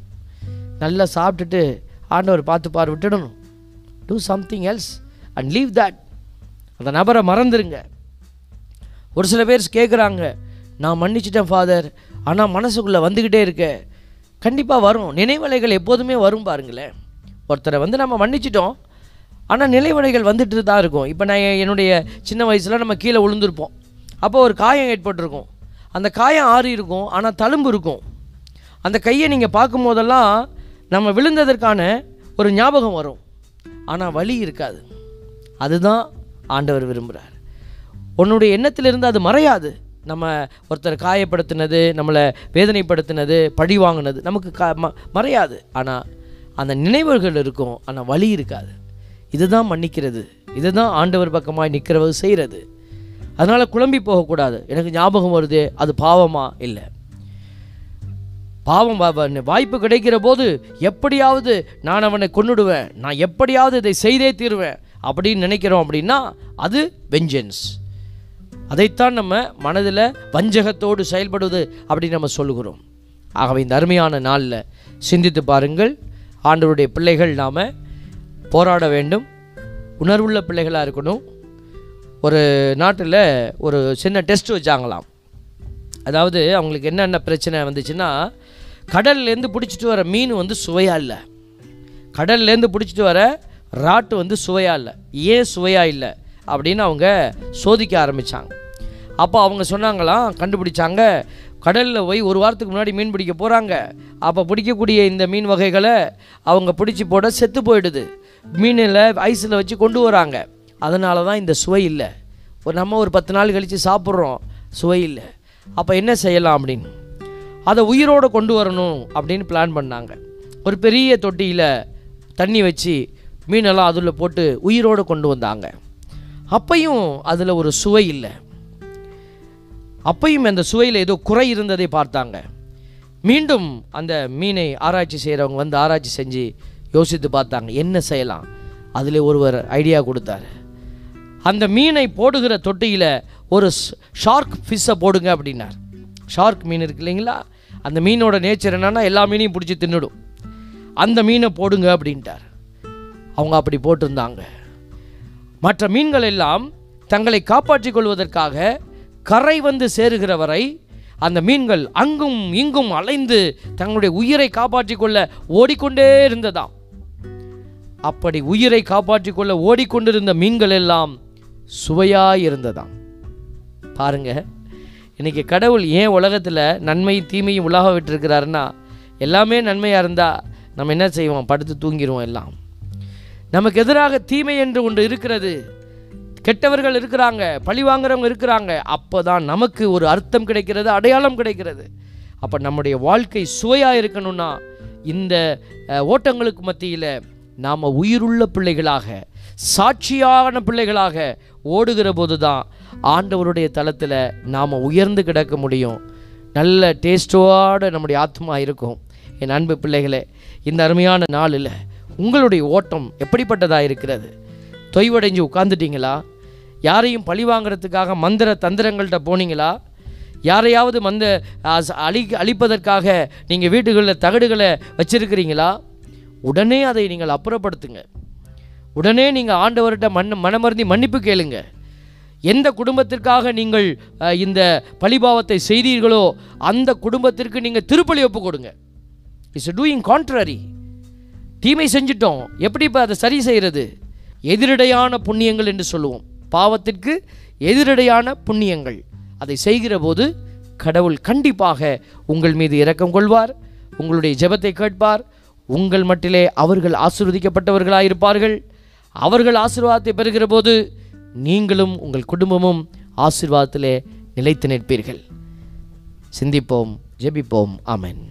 நல்லா சாப்பிட்டுட்டு ஆண்டவர் பார்த்து பார் விட்டுடணும். Do something else and leave that அந்த நபரை மறந்துருங்க. ஒரு சில பேர் கேட்குறாங்க நான் மன்னிச்சிட்டேன் ஃபாதர் ஆனால் மனசுக்குள்ளே வந்துக்கிட்டே இருக்க. கண்டிப்பாக வரும். நினைவலைகள் எப்போதுமே வரும் பாருங்களேன். ஒருத்தரை வந்து நம்ம மன்னிச்சிட்டோம். ஆனால் நினைவலைகள் வந்துட்டு தான் இருக்கும். இப்போ நான் என்னுடைய சின்ன வயசில் நம்ம கீழே விழுந்திருப்போம் அப்போ ஒரு காயம் ஏற்பட்டிருக்கும். அந்த காயம் ஆறி இருக்கும். ஆனால் தழும்பு இருக்கும். அந்த கையை நீங்கள் பார்க்கும் போதெல்லாம் நம்ம விழுந்ததற்கான ஒரு ஞாபகம் வரும். ஆனால் வலி இருக்காது. அதுதான் ஆண்டவர் விரும்புகிறார் உன்னுடைய எண்ணத்திலிருந்து அது மறையாது. நம்ம ஒருத்தர் காயப்படுத்தினது நம்மளை வேதனைப்படுத்தினது பழி வாங்கினது நமக்கு க ம- மறையாது. ஆனால் அந்த நினைவுகள் இருக்கும் ஆனால் வழி இருக்காது. இதுதான் மன்னிக்கிறது. இதுதான் ஆண்டவர் பக்கமாய் நிற்கிறவது செய்கிறது. அதனால் குழம்பி போகக்கூடாது. எனக்கு ஞாபகம் வருது அது பாவமா? இல்லை. பாவம் வாய்ப்பு கிடைக்கிற போது எப்படியாவது நான் அவனை கொண்டுடுவேன் நான் எப்படியாவது இதை செய்தே தீருவேன். அப்படின்னு நினைக்கிறோம் அப்படின்னா அது வெஞ்சன்ஸ் அதைத்தான் நம்ம மனதில் வஞ்சகத்தோடு செயல்படுவது அப்படின்னு நம்ம சொல்லுகிறோம். ஆகவே இந்த அருமையான நாளில் சிந்தித்து பாருங்கள். ஆண்டவருடைய பிள்ளைகள் நாம் போராட வேண்டும். உணர்வுள்ள பிள்ளைகளாக இருக்கணும். ஒரு நாட்டில் ஒரு சின்ன டெஸ்ட் வச்சாங்களாம். அதாவது அவங்களுக்கு என்னென்ன பிரச்சனை வந்துச்சுன்னா கடல்லேருந்து பிடிச்சிட்டு வர மீன் வந்து சுவையாக இல்லை. கடல்லேருந்து பிடிச்சிட்டு வர ராட்டு வந்து சுவையாக இல்லை. ஏன் சுவையாக இல்லை? அப்படின்னு அவங்க சோதிக்க ஆரம்பித்தாங்க அப்போ அவங்க சொன்னாங்களாம் கண்டுபிடிச்சாங்க. கடலில் போய் ஒரு வாரத்துக்கு முன்னாடி மீன் பிடிக்க போகிறாங்க அப்போ பிடிக்கக்கூடிய இந்த மீன் வகைகளை அவங்க பிடிச்சி போட செத்து போயிடுது. மீனில் ஐஸில் வச்சு கொண்டு வராங்க. அதனால தான் இந்த சுவை இல்லை. நம்ம ஒரு பத்து நாள் கழித்து சாப்பிட்றோம் சுவை இல்லை. அப்போ என்ன செய்யலாம் அப்படின்னு? அதை உயிரோடு கொண்டு வரணும் அப்படின்னு பிளான் பண்ணாங்க. ஒரு பெரிய தொட்டியில் தண்ணி வச்சு மீனெல்லாம் அதில் போட்டு உயிரோடு கொண்டு வந்தாங்க. அப்பையும் அதில் ஒரு சுவை இல்லை. அப்பையும் அந்த சுவையில் ஏதோ குறை இருந்ததை பார்த்தாங்க. மீண்டும் அந்த மீனை ஆராய்ச்சி செய்கிறவங்க வந்து ஆராய்ச்சி செஞ்சு யோசித்து பார்த்தாங்க என்ன செய்யலாம்? அதில் ஒருவர் ஐடியா கொடுத்தாரு. அந்த மீனை போடுகிற தொட்டியில் ஒரு ஷார்க் ஃபிஷ்ஷை போடுங்க அப்படின்னார். ஷார்க் மீன் இருக்கு இல்லைங்களா? அந்த மீனோட நேச்சர் என்னென்னா எல்லா மீனையும் பிடிச்சி தின்னுடும். அந்த மீனை போடுங்க அப்படின்ட்டார். அவங்க அப்படி போட்டிருந்தாங்க. மற்ற மீன்கள் எல்லாம் தங்களை காப்பாற்றிக் கொள்வதற்காக கரை வந்து சேருகிற வரை அந்த மீன்கள் அங்கும் இங்கும் அலைந்து தங்களுடைய உயிரை காப்பாற்றிக் கொள்ள ஓடிக்கொண்டே இருந்ததாம். அப்படி உயிரை காப்பாற்றிக் கொள்ள ஓடிக்கொண்டிருந்த மீன்கள் எல்லாம் சுவையாய் இருந்ததாம். பாருங்க இன்னைக்கு கடவுள் ஏன் உலகத்தில் நன்மை தீமையும் உலக விட்டுருக்கிறாருன்னா எல்லாமே நன்மையாக இருந்தால் நம்ம என்ன செய்வோம்? படுத்து தூங்கிடுவோம் எல்லாம். நமக்கு எதிராக தீமை என்று ஒன்று இருக்கிறது. கெட்டவர்கள் இருக்கிறாங்க பழி வாங்குறவங்க இருக்கிறாங்க அப்போ தான் நமக்கு ஒரு அர்த்தம் கிடைக்கிறது அடையாளம் கிடைக்கிறது. அப்போ நம்முடைய வாழ்க்கை சுவையாக இருக்கணும்னா இந்த ஓட்டங்களுக்கு மத்தியில் நாம் உயிருள்ள பிள்ளைகளாக சாட்சியான பிள்ளைகளாக ஓடுகிற போது தான் ஆண்டவருடைய தளத்தில் நாம் உயர்ந்து கிடக்க முடியும். நல்ல டேஸ்டோடு நம்முடைய ஆத்மா இருக்கும். என் அன்பு பிள்ளைகளே இந்த அருமையான நாளில் உங்களுடைய ஓட்டம் எப்படிப்பட்டதாக இருக்கிறது? தொய்வடைஞ்சு உட்காந்துட்டீங்களா யாரையும் பழி வாங்குறதுக்காக மந்திர தந்திரங்கள்கிட்ட போனீங்களா? யாரையாவது மந்த அழி அழிப்பதற்காக நீங்கள் வீட்டுகளில் தகடுகளை வச்சிருக்கிறீங்களா? உடனே அதை நீங்கள் அப்புறப்படுத்துங்க. உடனே நீங்கள் ஆண்டவர்கிட்ட மண் மனமருந்தி மன்னிப்பு கேளுங்க. எந்த குடும்பத்திற்காக நீங்கள் இந்த பழிபாவத்தை செய்தீர்களோ அந்த குடும்பத்திற்கு நீங்கள் திருப்பலி ஒப்பு கொடுங்க. இட்ஸ் டூயிங் கான்ட்ரரி தீமை செஞ்சிட்டோம். எப்படி இப்போ அதை சரி செய்கிறது எதிரடையான புண்ணியங்கள் என்று சொல்லுவோம். பாவத்திற்கு எதிரடையான புண்ணியங்கள். அதை செய்கிற போது கடவுள் கண்டிப்பாக உங்கள் மீது இரக்கம் கொள்வார் உங்களுடைய ஜெபத்தை கேட்பார் உங்கள் மட்டிலே அவர்கள் ஆசீர்வதிக்கப்பட்டவர்களாயிருப்பார்கள். அவர்கள் ஆசீர்வாதத்தை பெறுகிற போது நீங்களும் உங்கள் குடும்பமும் ஆசீர்வாதத்திலே நிலைத்து நிற்பீர்கள். சிந்திப்போம் ஜெபிப்போம். ஆமேன்.